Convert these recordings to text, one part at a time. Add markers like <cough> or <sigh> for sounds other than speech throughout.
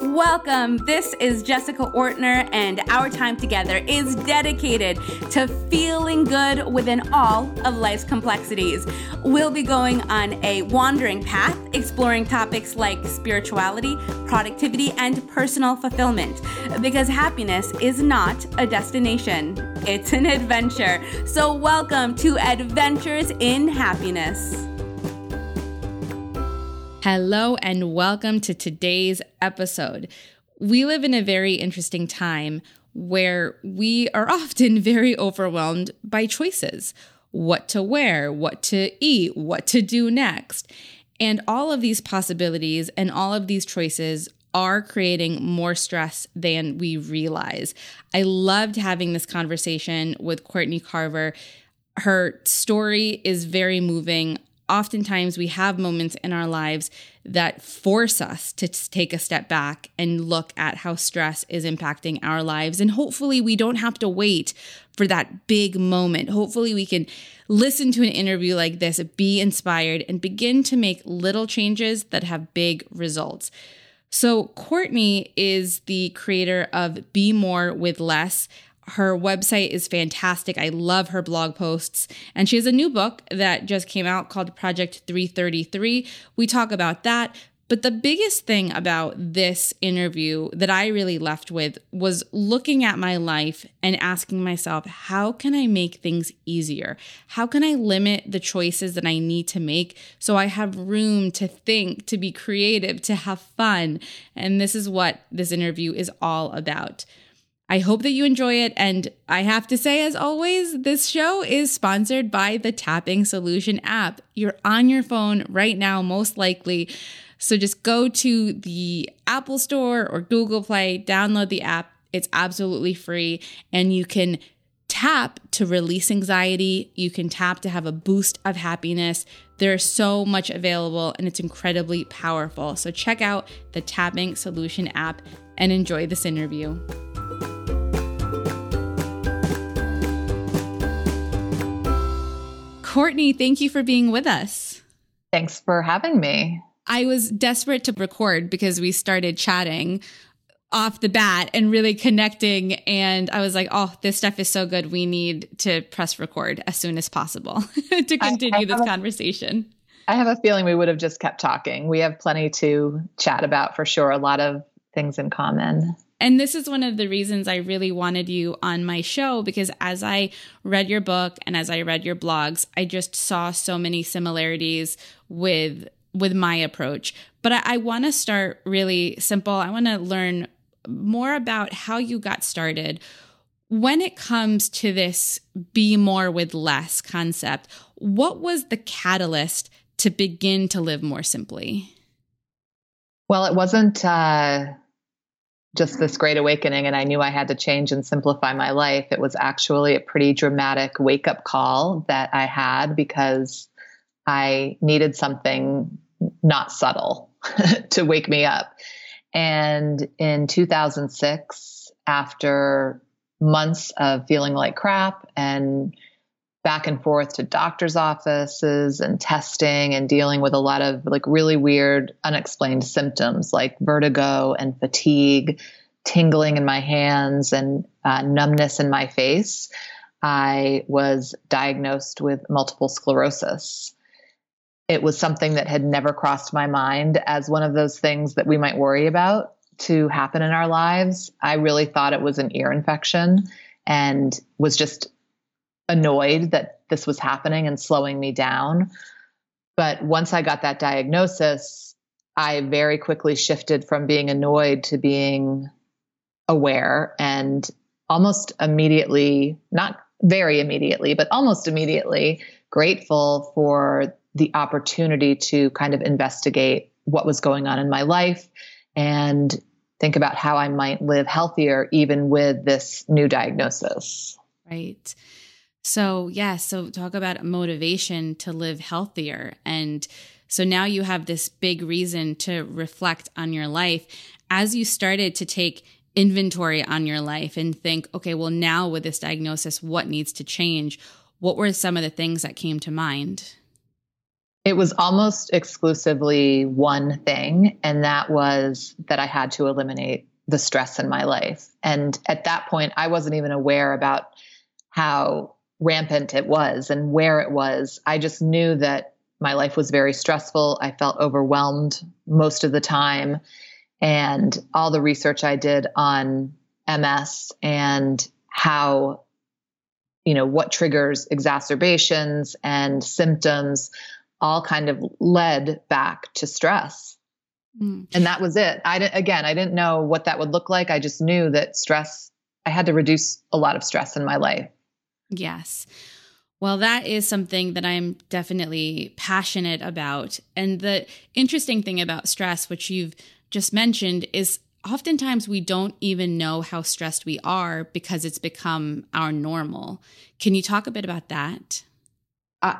Welcome. This is Jessica Ortner, and our time together is dedicated to feeling good within all of life's complexities. We'll be going on a wandering path, exploring topics like spirituality, productivity, and personal fulfillment. Because happiness is not a destination, it's an adventure. So, welcome to Adventures in Happiness. Hello, and welcome to today's episode. We live in a very interesting time where we are <laughs> often very overwhelmed by choices what to wear, what to eat, what to do next. And all of these possibilities and all of these choices are creating more stress than we realize. I loved having this conversation with Courtney Carver. Her story is very moving oftentimes we have moments in our lives that force us to take a step back and look at how stress is impacting our lives. And hopefully, we don't have to wait for that big moment. Hopefully, we can listen to an interview like this, be inspired, and begin to make little changes that have big results. So, Courtney is the creator of Be More with Less. Her website is fantastic. I love her blog posts. And she has a new book that just came out called Project 333. We talk about that. But the biggest thing about this interview that I really left with was looking at my life and asking myself, how can I make things easier? How can I limit the choices that I need to make so I have room to think, to be creative, to have fun? And this is what this interview is all about. I hope that you enjoy it. And I have to say, as always, this show is sponsored by the Tapping Solution app. You're on your phone right now, most likely. So just go to the Apple Store or Google Play, download the app. It's absolutely free, and you can tap to release anxiety. You can tap to have a boost of happiness. There's so much available and it's incredibly powerful. So check out the Tapping Solution app and enjoy this interview. Courtney, thank you for being with us. Thanks for having me. I was desperate to record because we started chatting off the bat and really connecting. And I was like, oh, this stuff is so good. We need to press record as soon as possible <laughs> to continue I, I this conversation. A, I have a feeling we would have just kept talking. We have plenty to chat about for sure, a lot of things in common. And this is one of the reasons I really wanted you on my show because as I read your book and as I read your blogs, I just saw so many similarities with with my approach. But I, I want to start really simple. I want to learn more about how you got started. When it comes to this be more with less concept, what was the catalyst to begin to live more simply? Well, it wasn't uh, just this great awakening and I knew I had to change and simplify my life. It was actually a pretty dramatic wake up call that I had because I needed something not subtle <laughs> to wake me up. And in 2006, after months of feeling like crap and back and forth to doctor's offices and testing and dealing with a lot of like really weird unexplained symptoms like vertigo and fatigue tingling in my hands and uh, numbness in my face. I was diagnosed with multiple sclerosis. It was something that had never crossed my mind as one of those things that we might worry about to happen in our lives. I really thought it was an ear infection and was just annoyed that this was happening and slowing me down. But once I got that diagnosis, I very quickly shifted from being annoyed to being aware and almost immediately, not very immediately, but almost immediately grateful for the opportunity to kind of investigate what was going on in my life and think about how I might live healthier even with this new diagnosis. Right. So, yeah, so talk about motivation to live healthier. And so now you have this big reason to reflect on your life as you started to take inventory on your life and think, okay, well, now with this diagnosis, what needs to change? What were some of the things that came to mind? It was almost exclusively one thing, and that was that I had to eliminate the stress in my life. And at that point, I wasn't even aware about how rampant it was and where it was. I just knew that my life was very stressful. I felt overwhelmed most of the time. And all the research I did on MS and how, you know, what triggers exacerbations and symptoms all kind of led back to stress. Mm. And that was it. I didn't, again, I didn't know what that would look like. I just knew that stress, I had to reduce a lot of stress in my life. Yes. Well, that is something that I'm definitely passionate about. And the interesting thing about stress, which you've just mentioned, is oftentimes we don't even know how stressed we are because it's become our normal. Can you talk a bit about that? Uh,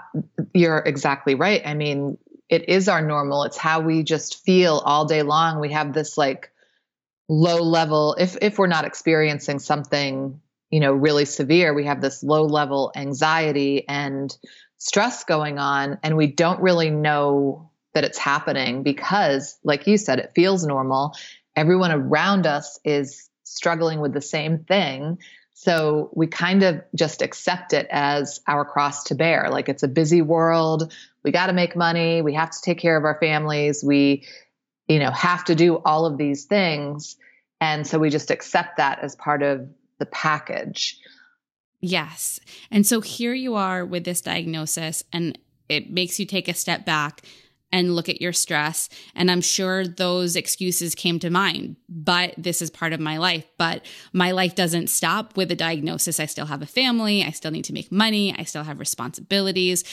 you're exactly right. I mean, it is our normal. It's how we just feel all day long. We have this like low level if if we're not experiencing something, you know, really severe, we have this low level anxiety and stress going on and we don't really know that it's happening because like you said it feels normal. Everyone around us is struggling with the same thing. So we kind of just accept it as our cross to bear. Like it's a busy world. We got to make money. We have to take care of our families. We, you know, have to do all of these things. And so we just accept that as part of the package. Yes. And so here you are with this diagnosis, and it makes you take a step back and look at your stress. And I'm sure those excuses came to mind, but this is part of my life. But my life doesn't stop with a diagnosis. I still have a family. I still need to make money. I still have responsibilities.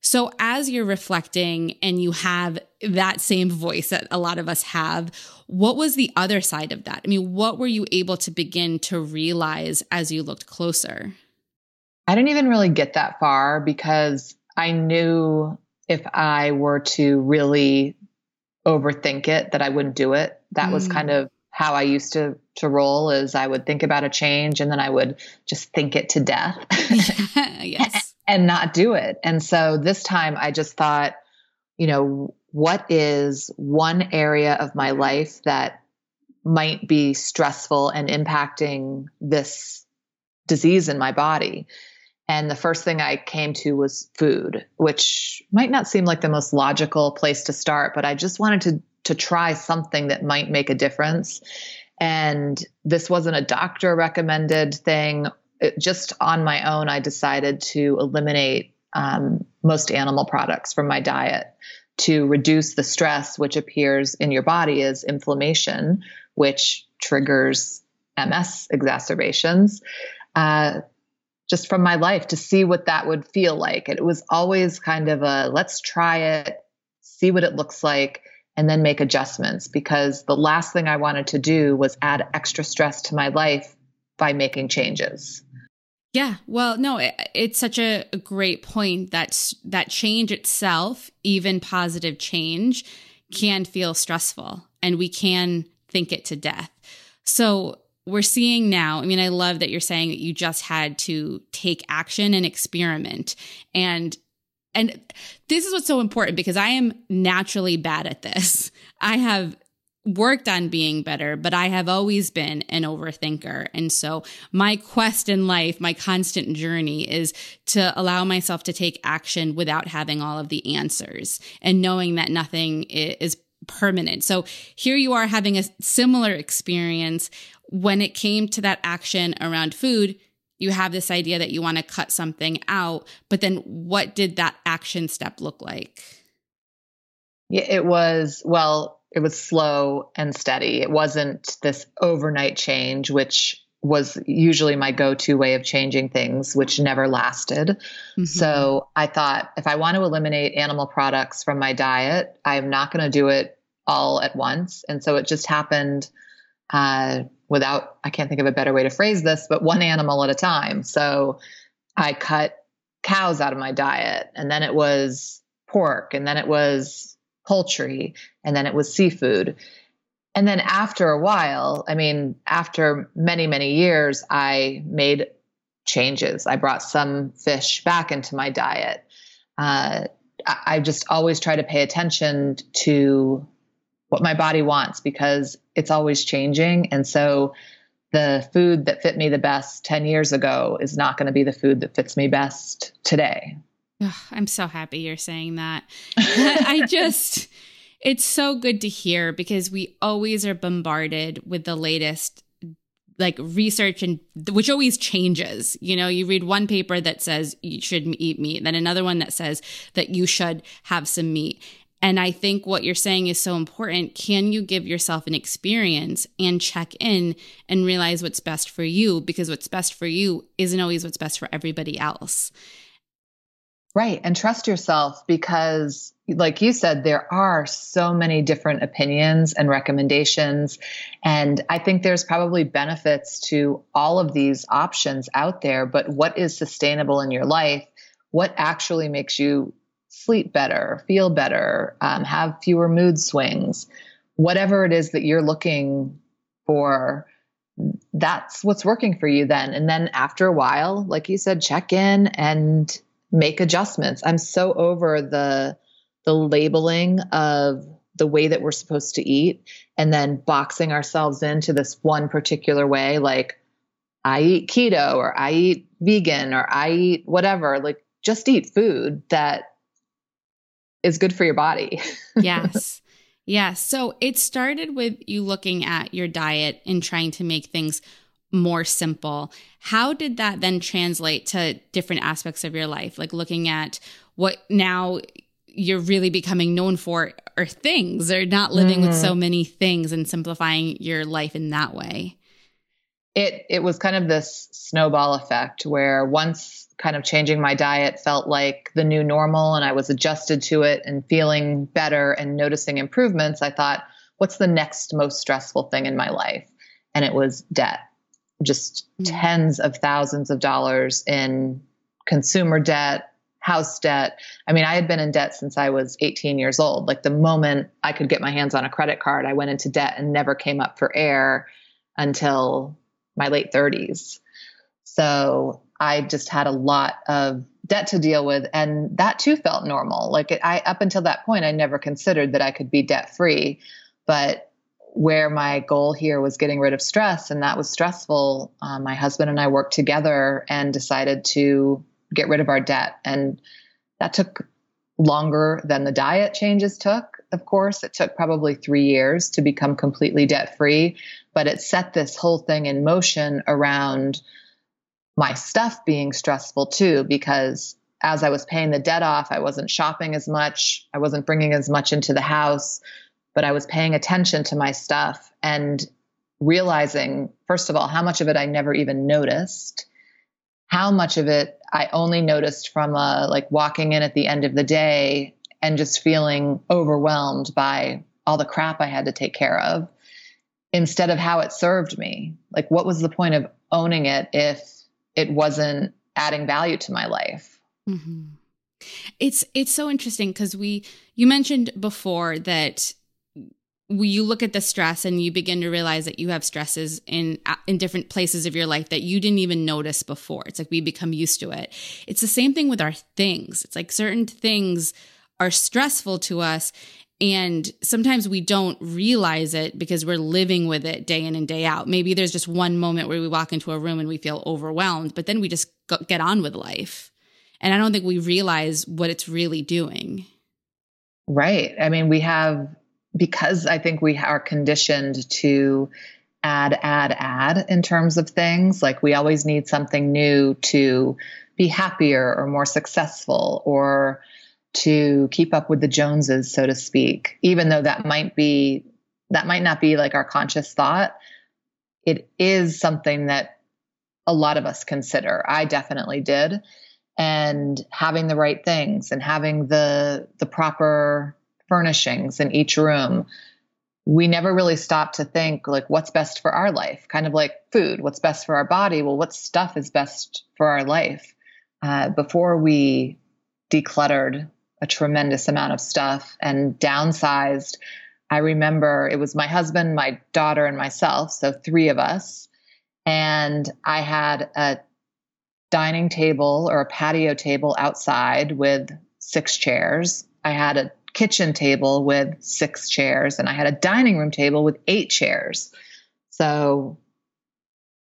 So as you're reflecting and you have that same voice that a lot of us have, what was the other side of that? I mean, what were you able to begin to realize as you looked closer? I didn't even really get that far because I knew if I were to really overthink it, that I wouldn't do it. That mm. was kind of how I used to to roll is I would think about a change and then I would just think it to death. <laughs> <laughs> yes. and not do it. And so this time I just thought, you know, what is one area of my life that might be stressful and impacting this disease in my body? And the first thing I came to was food, which might not seem like the most logical place to start, but I just wanted to to try something that might make a difference. And this wasn't a doctor recommended thing. It, just on my own, I decided to eliminate um, most animal products from my diet to reduce the stress which appears in your body as inflammation, which triggers MS exacerbations. Uh, just from my life to see what that would feel like. It was always kind of a let's try it, see what it looks like, and then make adjustments because the last thing I wanted to do was add extra stress to my life by making changes. Yeah, well, no, it, it's such a, a great point that that change itself, even positive change, can feel stressful and we can think it to death. So, we're seeing now, I mean, I love that you're saying that you just had to take action and experiment. And and this is what's so important because I am naturally bad at this. <laughs> I have worked on being better, but I have always been an overthinker. And so my quest in life, my constant journey is to allow myself to take action without having all of the answers and knowing that nothing is permanent. So here you are having a similar experience when it came to that action around food, you have this idea that you want to cut something out, but then what did that action step look like? Yeah, it was, well, it was slow and steady. It wasn't this overnight change, which was usually my go to way of changing things, which never lasted. Mm-hmm. So I thought if I want to eliminate animal products from my diet, I'm not going to do it all at once. And so it just happened uh, without, I can't think of a better way to phrase this, but one animal at a time. So I cut cows out of my diet, and then it was pork, and then it was poultry, and then it was seafood. And then after a while, I mean, after many, many years, I made changes. I brought some fish back into my diet. Uh, I just always try to pay attention to what my body wants because it's always changing. And so the food that fit me the best 10 years ago is not going to be the food that fits me best today. I'm so happy you're saying that. <laughs> I just, it's so good to hear because we always are bombarded with the latest like research and which always changes. You know, you read one paper that says you should eat meat, then another one that says that you should have some meat. And I think what you're saying is so important. Can you give yourself an experience and check in and realize what's best for you? Because what's best for you isn't always what's best for everybody else. Right. And trust yourself because, like you said, there are so many different opinions and recommendations. And I think there's probably benefits to all of these options out there. But what is sustainable in your life? What actually makes you sleep better, feel better, um, have fewer mood swings, whatever it is that you're looking for, that's what's working for you then. And then after a while, like you said, check in and make adjustments. I'm so over the the labeling of the way that we're supposed to eat and then boxing ourselves into this one particular way like I eat keto or I eat vegan or I eat whatever like just eat food that is good for your body. <laughs> yes. Yes. So it started with you looking at your diet and trying to make things more simple. How did that then translate to different aspects of your life? Like looking at what now you're really becoming known for or things or not living mm. with so mm-hmm. many things and simplifying your life in that way. It it was kind of this snowball effect where once kind of changing my diet felt like the new normal and I was adjusted to it and feeling better and noticing improvements, I thought, what's the next most stressful thing in my life? And it was debt, just mm-hmm. tens of thousands of dollars in consumer debt, house debt. I mean, I had been in debt since I was 18 years old. Like the moment I could get my hands on a credit card, I went into debt and never came up for air until my late 30s. So I just had a lot of debt to deal with. And that too felt normal. Like it, I, up until that point, I never considered that I could be debt free. But where my goal here was getting rid of stress, and that was stressful, um, my husband and I worked together and decided to get rid of our debt. And that took longer than the diet changes took. Of course, it took probably three years to become completely debt free, but it set this whole thing in motion around my stuff being stressful too, because as I was paying the debt off, I wasn't shopping as much. I wasn't bringing as much into the house, but I was paying attention to my stuff and realizing, first of all, how much of it I never even noticed, how much of it I only noticed from uh, like walking in at the end of the day and just feeling overwhelmed by all the crap I had to take care of instead of how it served me. Like, what was the point of owning it if it wasn't adding value to my life. Mm-hmm. It's it's so interesting because we you mentioned before that you look at the stress and you begin to realize that you have stresses in uh, in different places of your life that you didn't even notice before. It's like we become used to it. It's the same thing with our things. It's like certain things are stressful to us and sometimes we don't realize it because we're living with it day in and day out. Maybe there's just one moment where we walk into a room and we feel overwhelmed, but then we just go, get on with life. And I don't think we realize what it's really doing. Right. I mean, we have, because I think we are conditioned to add, add, add in terms of things. Like we always need something new to be happier or more successful or to keep up with the Joneses, so to speak, even though that might be that might not be like our conscious thought. It is something that a lot of us consider. I definitely did. And having the right things and having the the proper furnishings in each room, we never really stop to think like what's best for our life, kind of like food, what's best for our body. Well, what stuff is best for our life? Uh, before we decluttered a tremendous amount of stuff and downsized. I remember it was my husband, my daughter, and myself, so three of us. And I had a dining table or a patio table outside with six chairs. I had a kitchen table with six chairs, and I had a dining room table with eight chairs. So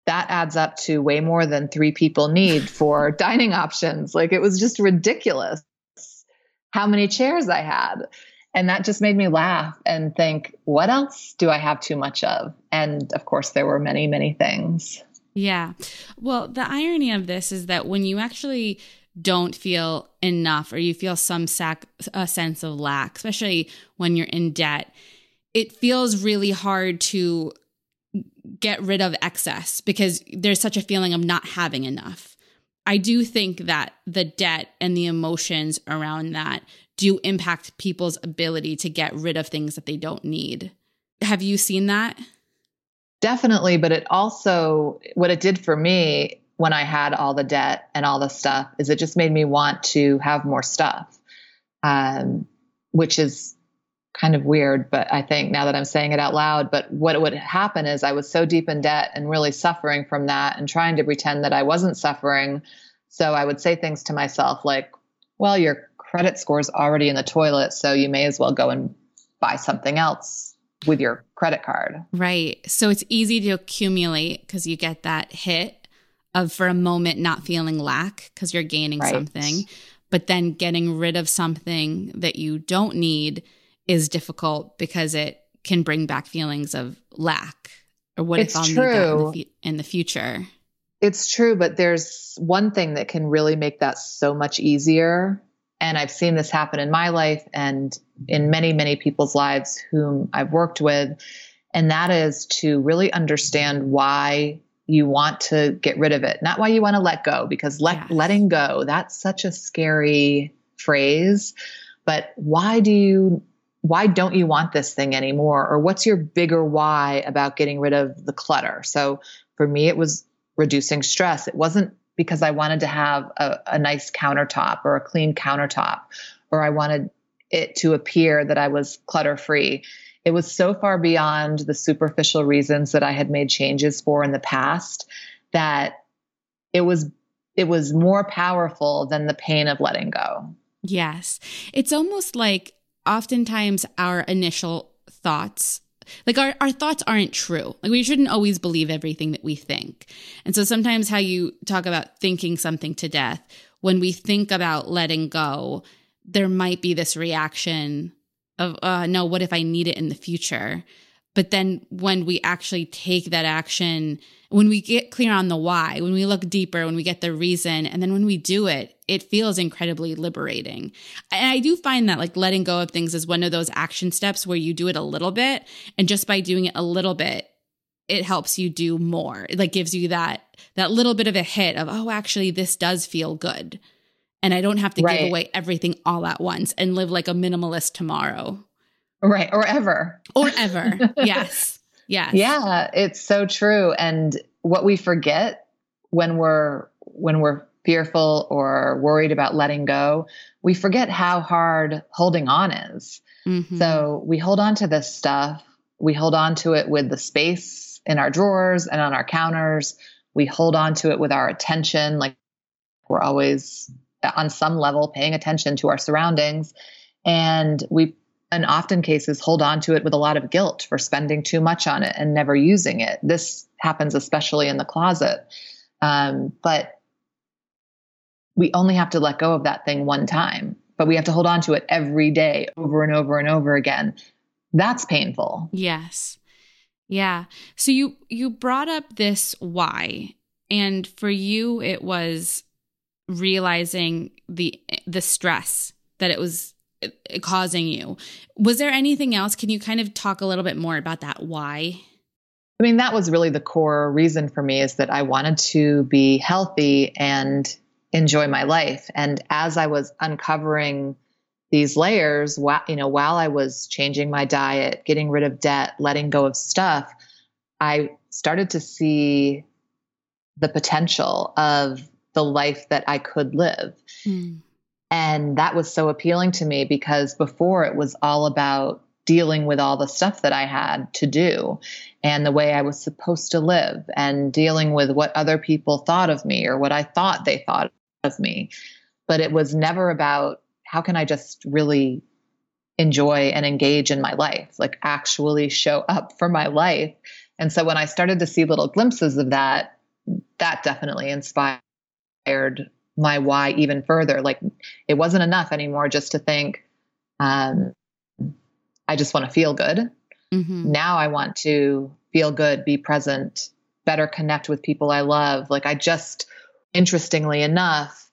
that adds up to way more than three people need <laughs> for dining options. Like it was just ridiculous how many chairs I had. And that just made me laugh and think, what else do I have too much of? And of course, there were many, many things. Yeah. Well, the irony of this is that when you actually don't feel enough or you feel some sac- a sense of lack, especially when you're in debt, it feels really hard to get rid of excess because there's such a feeling of not having enough. I do think that the debt and the emotions around that do impact people's ability to get rid of things that they don't need. Have you seen that? Definitely, but it also, what it did for me when I had all the debt and all the stuff is it just made me want to have more stuff, um, which is kind of weird, but I think now that I'm saying it out loud, but what would happen is I was so deep in debt and really suffering from that and trying to pretend that I wasn't suffering. So I would say things to myself like, well, your credit score is already in the toilet, so you may as well go and buy something else with your credit card. Right. So it's easy to accumulate because you get that hit of for a moment not feeling lack because you're gaining right. something, but then getting rid of something that you don't need is difficult because it can bring back feelings of lack or what it's if I'll true. need that in the, in the future. It's true, but there's one thing that can really make that so much easier. And I've seen this happen in my life and in many, many people's lives whom I've worked with. And that is to really understand why you want to get rid of it, not why you want to let go, because let, yes. letting go, that's such a scary phrase. But why do you why don't you want this thing anymore? Or what's your bigger why about getting rid of the clutter? So for me, it was reducing stress. It wasn't because I wanted to have a, a nice countertop or a clean countertop, or I wanted it to appear that I was clutter free. It was so far beyond the superficial reasons that I had made changes for in the past that it was it was more powerful than the pain of letting go. Yes. It's almost like oftentimes our initial thoughts like our, our thoughts aren't true like we shouldn't always believe everything that we think and so sometimes how you talk about thinking something to death when we think about letting go there might be this reaction of uh, no what if i need it in the future but then when we actually take that action when we get clear on the why, when we look deeper, when we get the reason, and then when we do it, it feels incredibly liberating. And I do find that like letting go of things is one of those action steps where you do it a little bit. And just by doing it a little bit, it helps you do more. It like gives you that that little bit of a hit of, oh, actually, this does feel good. And I don't have to right. give away everything all at once and live like a minimalist tomorrow. Right. Or ever. Or ever. <laughs> yes. Yes. Yeah, it's so true. And what we forget when we're when we're fearful or worried about letting go, we forget how hard holding on is. Mm-hmm. So we hold on to this stuff. We hold on to it with the space in our drawers and on our counters. We hold on to it with our attention. Like we're always on some level paying attention to our surroundings. And we in often cases hold on to it with a lot of guilt for spending too much on it and never using it. This happens especially in the closet. Um, but we only have to let go of that thing one time, but we have to hold on to it every day over and over and over again. That's painful. Yes. Yeah. So you you brought up this why and for you it was realizing the the stress that it was uh, causing you. Was there anything else? Can you kind of talk a little bit more about that? Why? I mean, that was really the core reason for me is that I wanted to be healthy and enjoy my life. And as I was uncovering these layers, while, you know, while I was changing my diet, getting rid of debt, letting go of stuff, I started to see the potential of the life that I could live. Mm. And that was so appealing to me because before it was all about dealing with all the stuff that I had to do and the way I was supposed to live and dealing with what other people thought of me or what I thought they thought of me. But it was never about how can I just really enjoy and engage in my life, like actually show up for my life. And so when I started to see little glimpses of that, that definitely inspired my why even further. Like it wasn't enough anymore just to think, um, I just want to feel good. Mm-hmm. Now I want to feel good, be present, better connect with people I love. Like I just, interestingly enough,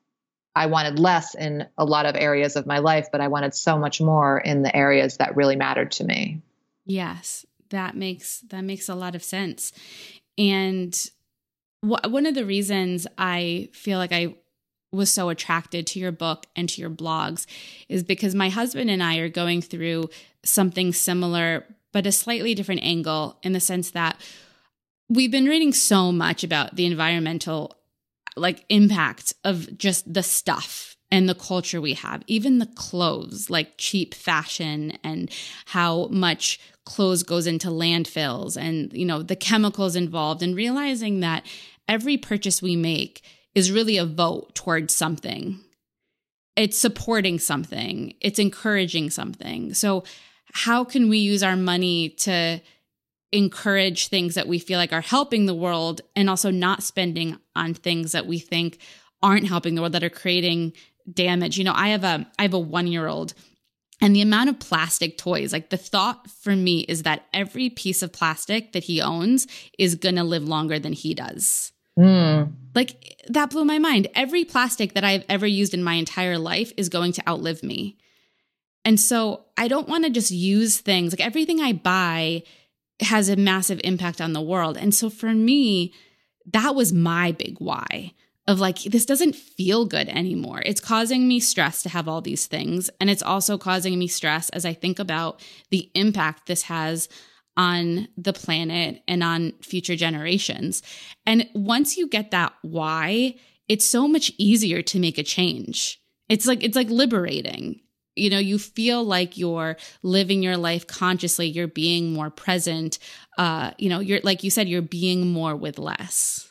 I wanted less in a lot of areas of my life, but I wanted so much more in the areas that really mattered to me. Yes, that makes that makes a lot of sense. And one of the reasons I feel like I was so attracted to your book and to your blogs is because my husband and I are going through something similar but a slightly different angle in the sense that we've been reading so much about the environmental like impact of just the stuff and the culture we have, even the clothes, like cheap fashion and how much clothes goes into landfills and you know the chemicals involved and realizing that every purchase we make is really a vote towards something. It's supporting something, it's encouraging something. So how can we use our money to encourage things that we feel like are helping the world and also not spending on things that we think aren't helping the world that are creating damage. You know, I have a I have a 1-year-old and the amount of plastic toys, like the thought for me is that every piece of plastic that he owns is going to live longer than he does. Mm. Like that blew my mind. Every plastic that I've ever used in my entire life is going to outlive me. And so I don't want to just use things like everything I buy has a massive impact on the world. And so for me, that was my big why of like, this doesn't feel good anymore. It's causing me stress to have all these things. And it's also causing me stress as I think about the impact this has on the planet and on future generations. And once you get that why, it's so much easier to make a change. It's like, it's like liberating you know you feel like you're living your life consciously you're being more present uh you know you're like you said you're being more with less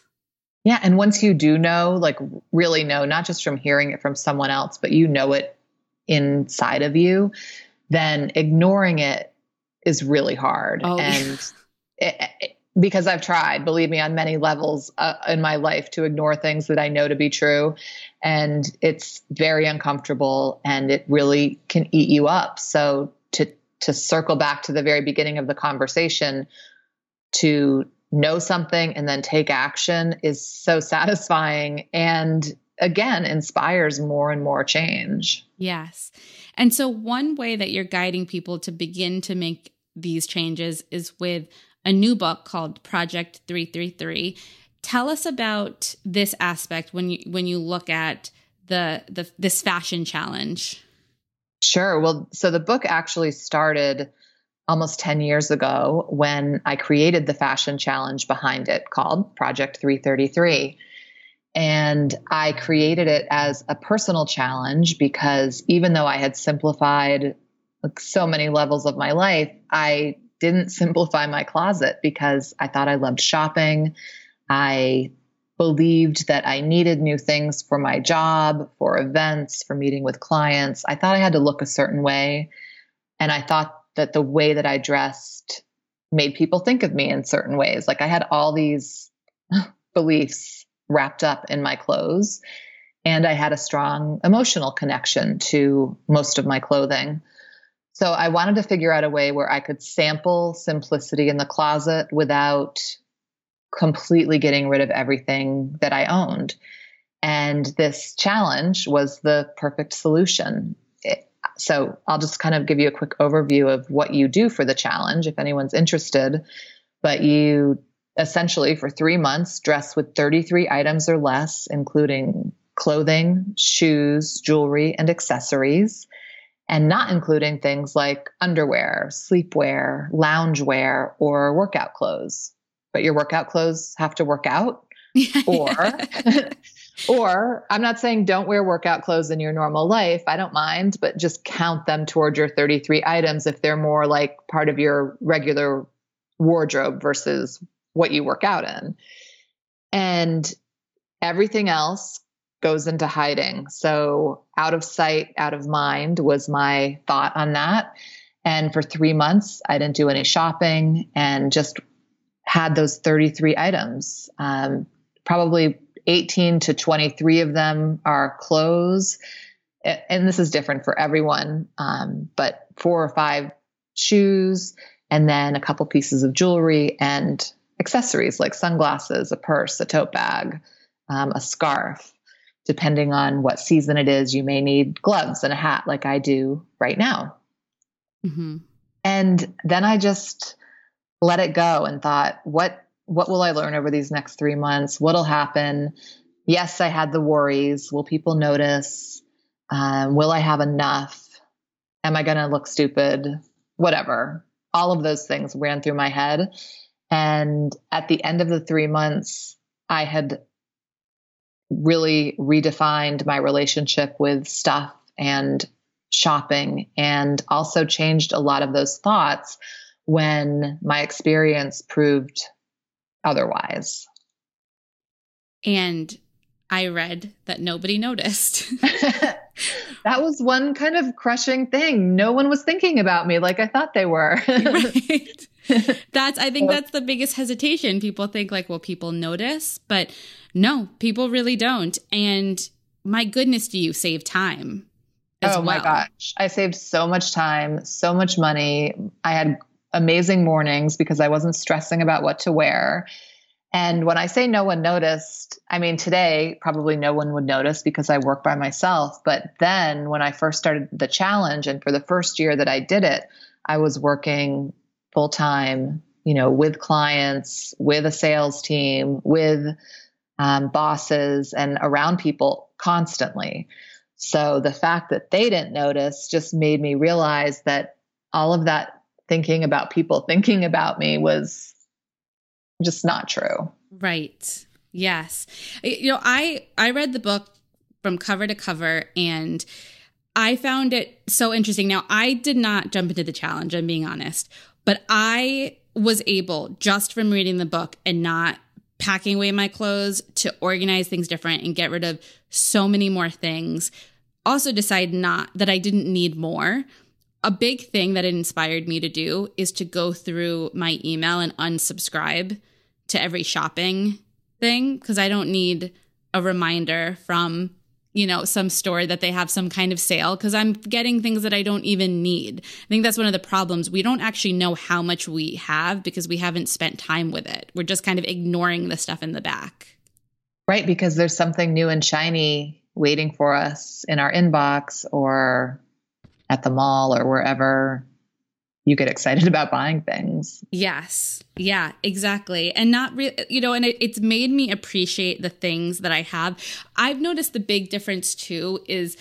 yeah and once you do know like really know not just from hearing it from someone else but you know it inside of you then ignoring it is really hard oh, and yeah. it, it, because I've tried, believe me, on many levels uh, in my life to ignore things that I know to be true. And it's very uncomfortable and it really can eat you up. So to, to circle back to the very beginning of the conversation, to know something and then take action is so <laughs> satisfying and again inspires more and more change. Yes. And so one way that you're guiding people to begin to make these changes is with a new book called Project 333. Tell us about this aspect when you when you look at the the this fashion challenge. Sure. Well, so the book actually started almost 10 years ago when I created the fashion challenge behind it called Project 333. And I created it as a personal challenge because even though I had simplified like so many levels of my life, I didn't <laughs> simplify my closet because I thought I loved shopping. I believed that I needed new things for my job, for events, for meeting with clients. I thought I had to look a certain way. And I thought that the way that I dressed made people think of me in certain ways. Like I had all these <laughs> beliefs wrapped up in my clothes. And I had a strong emotional connection to most of my clothing. So I wanted to figure out a way where I could sample simplicity in the closet without completely getting rid of everything that I owned. And this challenge was the perfect solution. It, so I'll just kind of give you a quick overview of what you do for the challenge if anyone's interested. But you essentially, for three months, dress with 33 items or less, including clothing, shoes, jewelry, and accessories and not including things like underwear, sleepwear, loungewear, or workout clothes. But your workout clothes have to work out. <laughs> or <laughs> or I'm not saying don't wear workout clothes in your normal life. I don't mind, but just count them toward your 33 items if they're more like part of your regular wardrobe versus what you work out in. And everything else goes into hiding. So, out of sight, out of mind was my thought on that. And for three months, I didn't do any shopping and just had those 33 items. Um, probably 18 to 23 of them are clothes. And this is different for everyone, um, but four or five shoes, and then a couple pieces of jewelry and accessories like sunglasses, a purse, a tote bag, um, a scarf. Depending on what season it is, you may need gloves and a hat like I do right now. Mm-hmm. And then I just let it go and thought, what what will I learn over these next three months? What'll happen? Yes, I had the worries. Will people notice? Um, will I have enough? Am I going to look stupid? Whatever. All of those things ran through my head. And at the end of the three months, I had really redefined my relationship with stuff and shopping and also changed a lot of those thoughts when my experience proved otherwise. And I read that nobody noticed. <laughs> <laughs> that was one kind of crushing thing. No one was thinking about me like I thought they were. <laughs> right. That's I think that's the biggest hesitation. People think like, well, people notice, but no, people really don't. And my goodness, do you save time? oh well. my gosh. I saved so much time, so much money. I had amazing mornings because I wasn't stressing about what to wear. And when I say no one noticed, I mean, today probably no one would notice because I work by myself. But then when I first started the challenge, and for the first year that I did it, I was working full time, you know, with clients, with a sales team, with um, bosses, and around people constantly. So the fact that they didn't notice just made me realize that all of that thinking about people thinking about me was just not true. Right. Yes. You know, I I read the book from cover to cover and I found it so interesting. Now, I did not jump into the challenge, I'm being honest, but I was able just from reading the book and not packing away my clothes to organize things different and get rid of so many more things. Also decide not that I didn't need more. A big thing that it inspired me to do is to go through my email and unsubscribe to every shopping thing because I don't need a reminder from you know some store that they have some kind of sale because I'm getting things that I don't even need. I think that's one of the problems. We don't actually know how much we have because we haven't spent time with it. We're just kind of ignoring the stuff in the back. Right, because there's something new and shiny waiting for us in our inbox or at the mall or wherever you get excited <laughs> about buying things. Yes. Yeah, exactly. And not really, you know, and it, it's made me appreciate the things that I have. I've noticed the big difference too is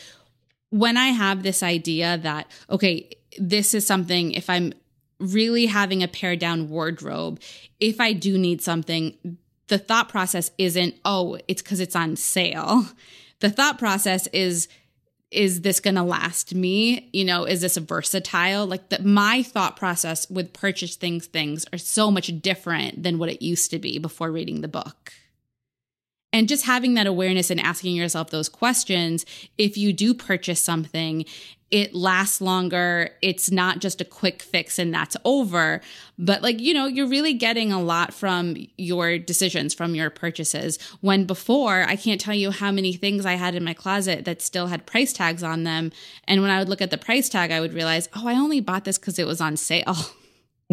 when I have this idea that, okay, this is something, if I'm really having a pared down wardrobe, if I do need something, the thought process isn't, oh, it's because it's on sale. <laughs> The thought process is, is this going to last me? You know, is this versatile? Like that my thought process with purchase things things are so much different than what it used to be before reading the book. And just having that awareness and asking yourself those questions, if you do purchase something, it lasts longer. It's not just a quick fix and that's over. But like, you know, you're really getting a lot from your decisions, from your purchases. When before, I can't tell you how many things I had in my closet that still had price tags on them. And when I would look at the price tag, I would realize, oh, I only bought this because it was on sale. <laughs>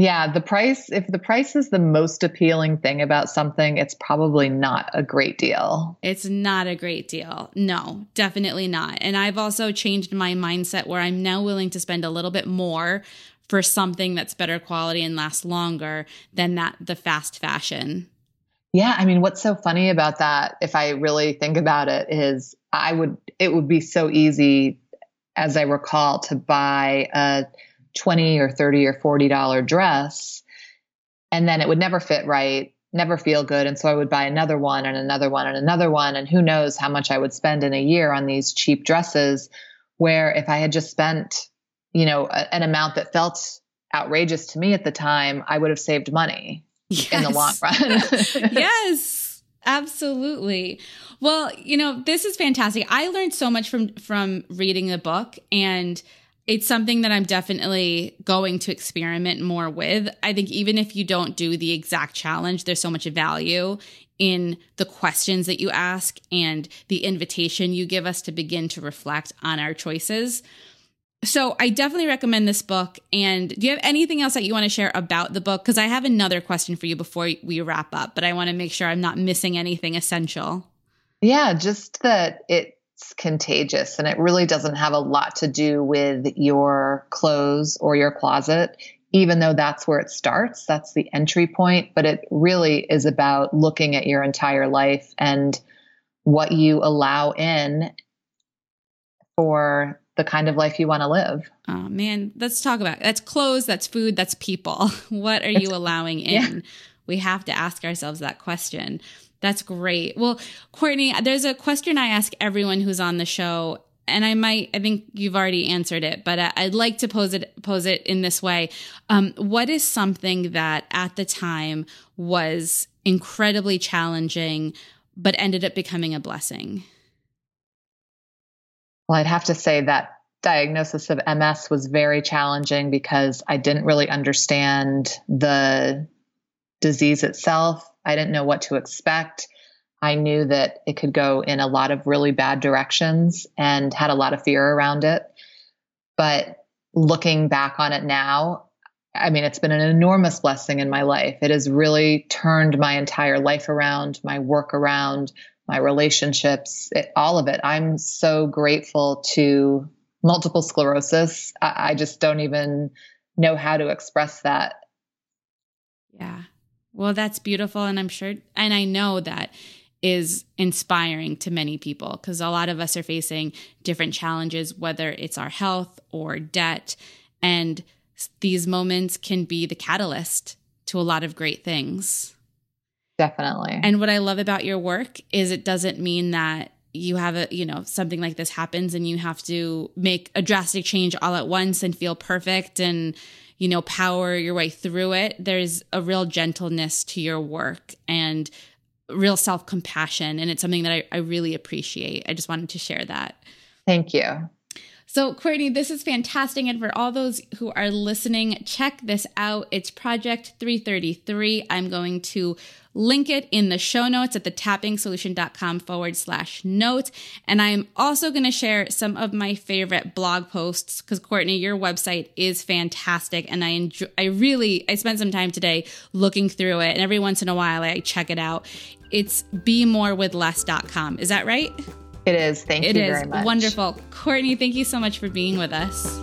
Yeah, the price, if the price is the most appealing thing about something, it's probably not a great deal. It's not a great deal. No, definitely not. And I've also changed my mindset where I'm now willing to spend a little bit more for something that's better quality and lasts longer than that the fast fashion. Yeah, I mean what's so funny about that if I really think about it is I would it would be so easy as I recall to buy a 20 or 30 or 40 dollar dress and then it would never fit right never feel good and so i would buy another one and another one and another one and who knows how much i would spend in a year on these cheap dresses where if i had just spent you know a, an amount that felt outrageous to me at the time i would have saved money yes. in the long run <laughs> <laughs> yes Absolutely. Well, you know, this is fantastic. I learned so much from from reading the book and it's something that I'm definitely going to experiment more with. I think even if you don't do the exact challenge, there's so much value in the questions that you ask and the invitation you give us to begin to reflect on our choices. So I definitely recommend this book. And do you have anything else that you want to share about the book? Because I have another question for you before we wrap up, but I want to make sure I'm not missing anything essential. Yeah, just that it's contagious and it really doesn't have a lot to do with your clothes or your closet, even though that's where it starts. That's the entry point. But it really is about looking at your entire life and what you allow in for the kind of life you want to live. Oh man, let's talk about it. that's clothes, that's food, that's people. <laughs> What are you allowing in? Yeah. We have to ask ourselves that question. That's great. Well, Courtney, there's a question I ask everyone who's on the show, and I might, I think you've already answered it, but I'd like to pose it pose it in this way. Um, what is something that at the time was incredibly challenging, but ended up becoming a blessing? Well, I'd have to say that diagnosis of MS was very challenging because I didn't really understand the disease itself. I didn't know what to expect. I knew that it could go in a lot of really bad directions and had a lot of fear around it. But looking back on it now, I mean, it's been an enormous blessing in my life. It has really turned my entire life around, my work around, my relationships, it, all of it. I'm so grateful to multiple sclerosis. I, I just don't even know how to express that. Yeah. Well, that's beautiful. And I'm sure, and I know that is inspiring to many people because a lot of us are facing different challenges, whether it's our health or debt. And these moments can be the catalyst to a lot of great things. Definitely. And what I love about your work is it doesn't mean that you have a, you know, something like this happens and you have to make a drastic change all at once and feel perfect and, you know, power your way through it. There's a real gentleness to your work and real self compassion. And it's something that I, I really appreciate. I just wanted to share that. Thank you. So, Courtney, this is fantastic. And for all those who are listening, check this out. It's Project 333. I'm going to link it in the show notes at the tappingsolution.com forward slash notes. And I'm also going to share some of my favorite blog posts because, Courtney, your website is fantastic. And I enjoy, I really, I spent some time today looking through it. And every once in a while, I check it out. It's bemorewithless.com. Is that right? It is. Thank it you is. very much. Wonderful. Courtney, thank you so much for being with us.